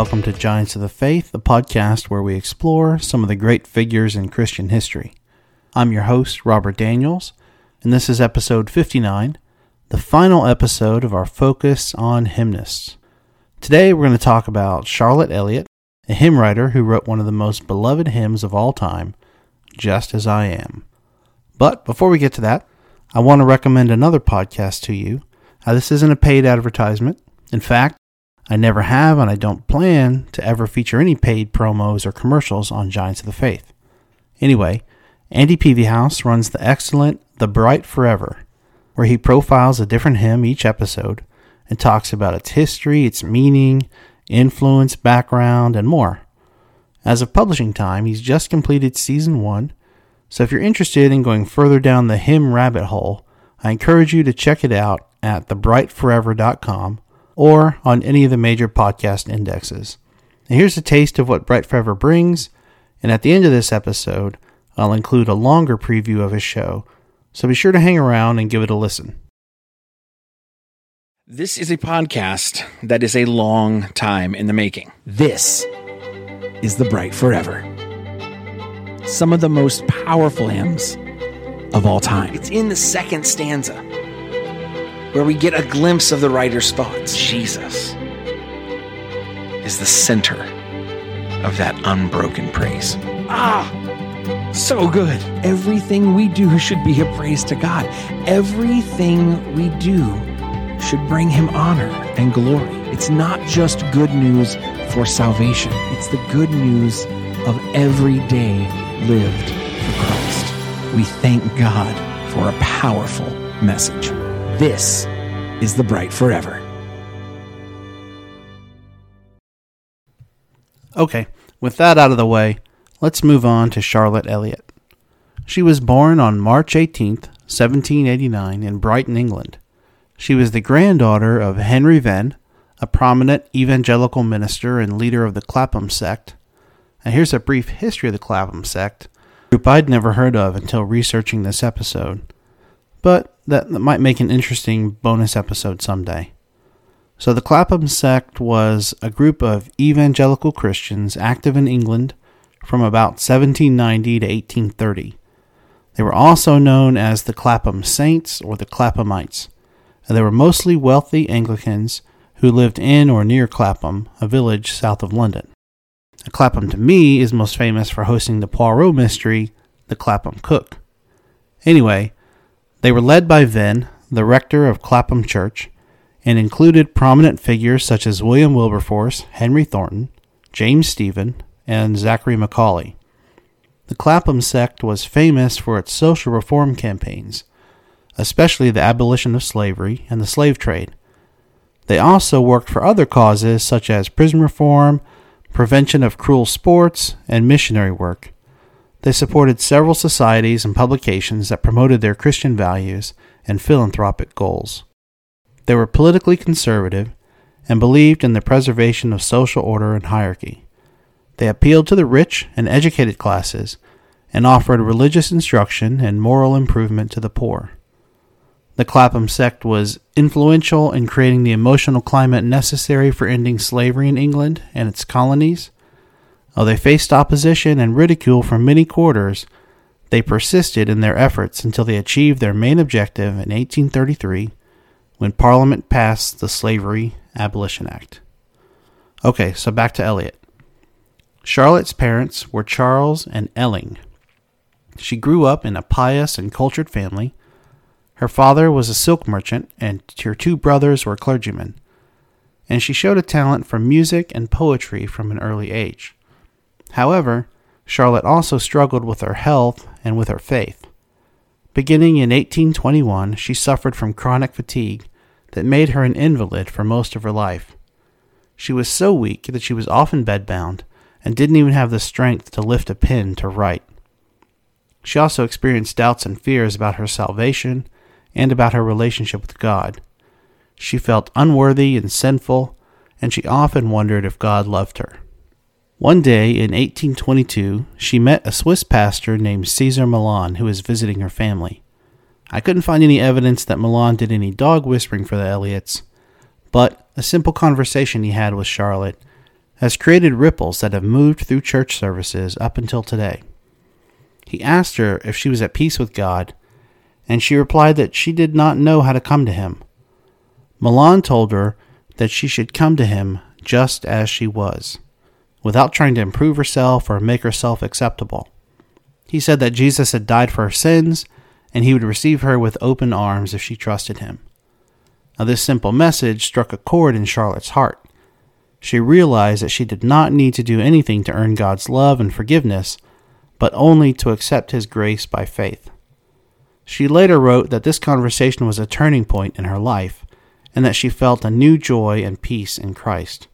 welcome to Giants of the Faith, the podcast where we explore some of the great figures in Christian history. I'm your host, Robert Daniels, and this is episode 59, the final episode of our focus on hymnists. Today we're going to talk about Charlotte Elliott, a hymn writer who wrote one of the most beloved hymns of all time, Just As I Am. But before we get to that, I want to recommend another podcast to you. Now, this isn't a paid advertisement. In fact, I never have and I don't plan to ever feature any paid promos or commercials on Giants of the Faith. Anyway, Andy Peavyhouse runs the excellent The Bright Forever, where he profiles a different hymn each episode and talks about its history, its meaning, influence, background, and more. As of publishing time, he's just completed season one, so if you're interested in going further down the hymn rabbit hole, I encourage you to check it out at thebrightforever.com or on any of the major podcast indexes. And here's a taste of what Bright Forever brings, and at the end of this episode, I'll include a longer preview of his show, so be sure to hang around and give it a listen. This is a podcast that is a long time in the making. This is The Bright Forever. Some of the most powerful hymns of all time. It's in the second stanza where we get a glimpse of the writer's thoughts. Jesus is the center of that unbroken praise. Ah, so good. Everything we do should be a praise to God. Everything we do should bring him honor and glory. It's not just good news for salvation, it's the good news of every day lived for Christ. We thank God for a powerful message. This is the Bright Forever. Okay, with that out of the way, let's move on to Charlotte Elliott. She was born on March 18th, 1789, in Brighton, England. She was the granddaughter of Henry Venn, a prominent evangelical minister and leader of the Clapham sect. And here's a brief history of the Clapham sect, group I'd never heard of until researching this episode but that, that might make an interesting bonus episode someday. So, the Clapham sect was a group of evangelical Christians active in England from about 1790 to 1830. They were also known as the Clapham Saints or the Claphamites, and they were mostly wealthy Anglicans who lived in or near Clapham, a village south of London. Clapham to me is most famous for hosting the Poirot mystery, The Clapham Cook. Anyway, they were led by Venn, the rector of Clapham Church, and included prominent figures such as William Wilberforce, Henry Thornton, James Stephen, and Zachary Macaulay. The Clapham sect was famous for its social reform campaigns, especially the abolition of slavery and the slave trade. They also worked for other causes such as prison reform, prevention of cruel sports, and missionary work. They supported several societies and publications that promoted their Christian values and philanthropic goals. They were politically conservative and believed in the preservation of social order and hierarchy. They appealed to the rich and educated classes and offered religious instruction and moral improvement to the poor. The Clapham sect was influential in creating the emotional climate necessary for ending slavery in England and its colonies Though they faced opposition and ridicule from many quarters, they persisted in their efforts until they achieved their main objective in 1833 when Parliament passed the Slavery Abolition Act. Okay, so back to Elliott. Charlotte's parents were Charles and Eling. She grew up in a pious and cultured family. Her father was a silk merchant, and her two brothers were clergymen. And she showed a talent for music and poetry from an early age. However, Charlotte also struggled with her health and with her faith. Beginning in 1821, she suffered from chronic fatigue that made her an invalid for most of her life. She was so weak that she was often bedbound and didn't even have the strength to lift a pen to write. She also experienced doubts and fears about her salvation and about her relationship with God. She felt unworthy and sinful, and she often wondered if God loved her. One day in 1822, she met a Swiss pastor named Caesar Milan who was visiting her family. I couldn't find any evidence that Milan did any dog whispering for the Elliotts, but a simple conversation he had with Charlotte has created ripples that have moved through church services up until today. He asked her if she was at peace with God, and she replied that she did not know how to come to Him. Milan told her that she should come to Him just as she was, without trying to improve herself or make herself acceptable. He said that Jesus had died for her sins, and He would receive her with open arms if she trusted Him. Now, this simple message struck a chord in Charlotte's heart. She realized that she did not need to do anything to earn God's love and forgiveness but only to accept his grace by faith. She later wrote that this conversation was a turning point in her life and that she felt a new joy and peace in Christ.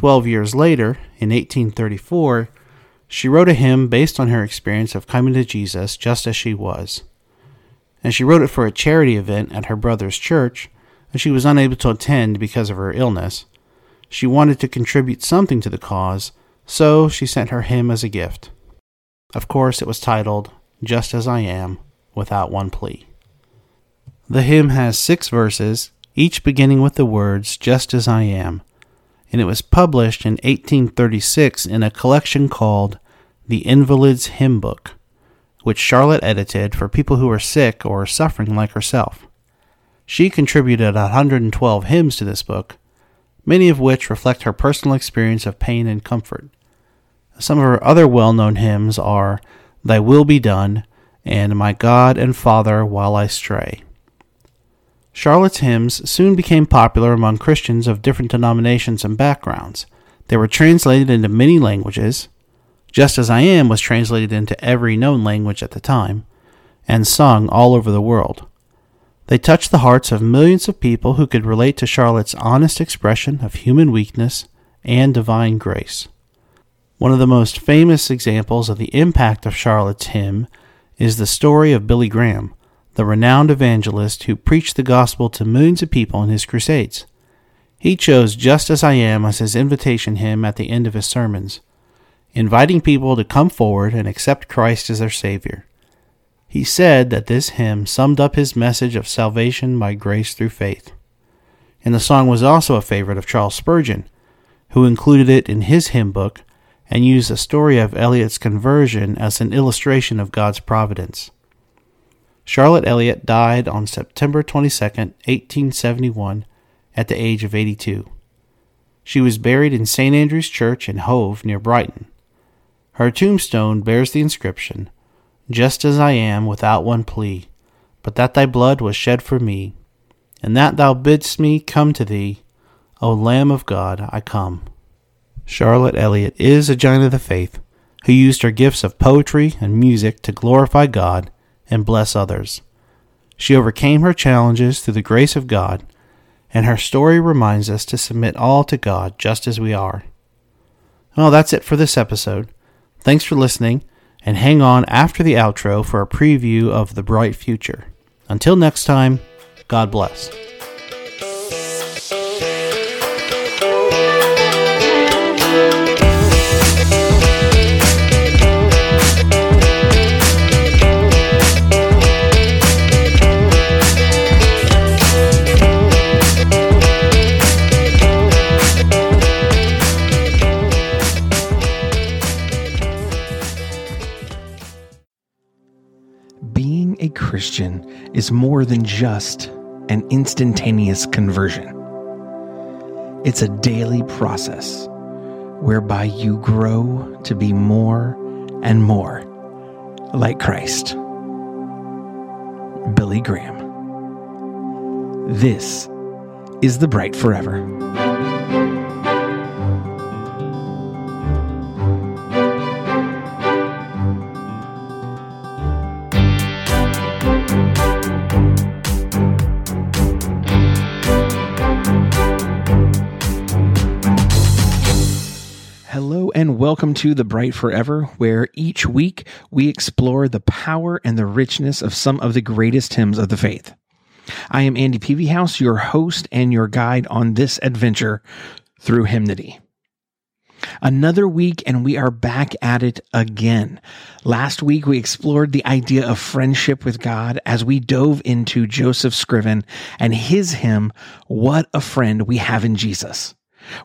Twelve years later, in 1834, she wrote a hymn based on her experience of coming to Jesus just as she was. And she wrote it for a charity event at her brother's church, and she was unable to attend because of her illness. She wanted to contribute something to the cause, so she sent her hymn as a gift. Of course, it was titled Just As I Am, without one plea. The hymn has six verses, each beginning with the words Just As I Am, and it was published in 1836 in a collection called The Invalid's Hymn Book, which Charlotte edited for people who were sick or suffering like herself. She contributed 112 hymns to this book, many of which reflect her personal experience of pain and comfort. Some of her other well known hymns are Thy Will Be Done and My God and Father While I Stray. Charlotte's hymns soon became popular among Christians of different denominations and backgrounds. They were translated into many languages. Just as I Am was translated into every known language at the time and sung all over the world. They touched the hearts of millions of people who could relate to Charlotte's honest expression of human weakness and divine grace. One of the most famous examples of the impact of Charlotte's hymn is the story of Billy Graham, the renowned evangelist who preached the gospel to millions of people in his crusades. He chose Just As I Am as his invitation hymn at the end of his sermons, inviting people to come forward and accept Christ as their Savior. He said that this hymn summed up his message of salvation by grace through faith. And the song was also a favorite of Charles Spurgeon, who included it in his hymn book and used the story of Elliott's conversion as an illustration of God's providence. Charlotte Elliott died on September 22, 1871, at the age of 82. She was buried in St. Andrew's Church in Hove, near Brighton. Her tombstone bears the inscription, Just as I am without one plea, but that thy blood was shed for me, and that thou bidst me come to thee, O Lamb of God, I come. Charlotte Elliott is a giant of the faith who used her gifts of poetry and music to glorify God and bless others. She overcame her challenges through the grace of God, and her story reminds us to submit all to God just as we are. Well, that's it for this episode. Thanks for listening, and hang on after the outro for a preview of the bright future. Until next time, God bless. Christian is more than just an instantaneous conversion. It's a daily process whereby you grow to be more and more like Christ. Billy Graham. This is the Bright Forever. Welcome to The Bright Forever, where each week we explore the power and the richness of some of the greatest hymns of the faith. I am Andy Peavyhouse, your host and your guide on this adventure through hymnody. Another week, and we are back at it again. Last week, we explored the idea of friendship with God as we dove into Joseph Scriven and his hymn, What a Friend We Have in Jesus.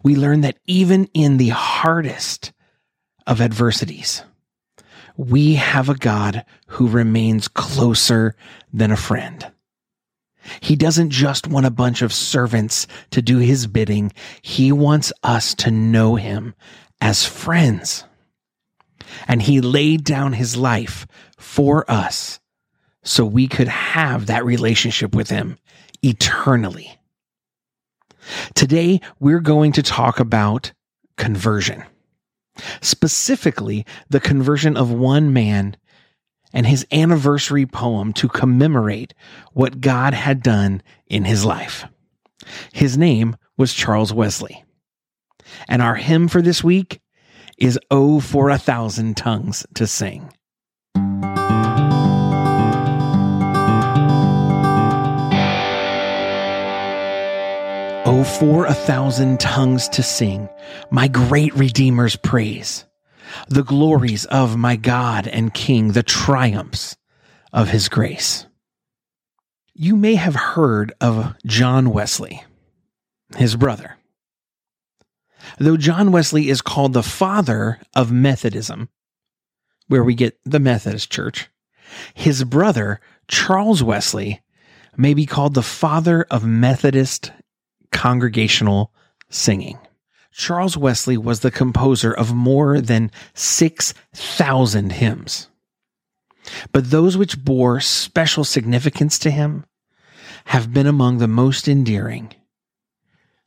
we learned that even in the hardest of adversities, we have a God who remains closer than a friend. He doesn't just want a bunch of servants to do his bidding. He wants us to know him as friends. And he laid down his life for us so we could have that relationship with him eternally. Today, we're going to talk about conversion, specifically the conversion of one man and his anniversary poem to commemorate what God had done in his life. His name was Charles Wesley. And our hymn for this week is Oh for a Thousand Tongues to Sing. For a thousand tongues to sing my great Redeemer's praise, the glories of my God and King, the triumphs of his grace. You may have heard of John Wesley, his brother. Though John Wesley is called the father of Methodism, where we get the Methodist Church, his brother, Charles Wesley, may be called the father of Methodist congregational singing. Charles Wesley was the composer of more than 6,000 hymns. But those which bore special significance to him have been among the most endearing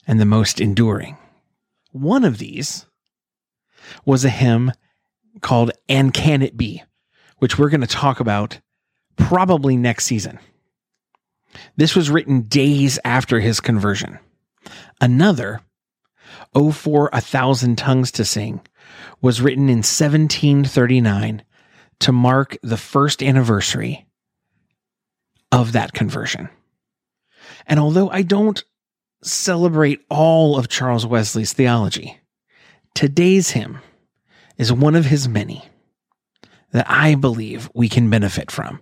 and the most enduring. One of these was a hymn called And Can It Be, which we're going to talk about probably next season. This was written days after his conversion. Another, Oh for a Thousand Tongues to Sing, was written in 1739 to mark the first anniversary of that conversion. And although I don't celebrate all of Charles Wesley's theology, today's hymn is one of his many that I believe we can benefit from.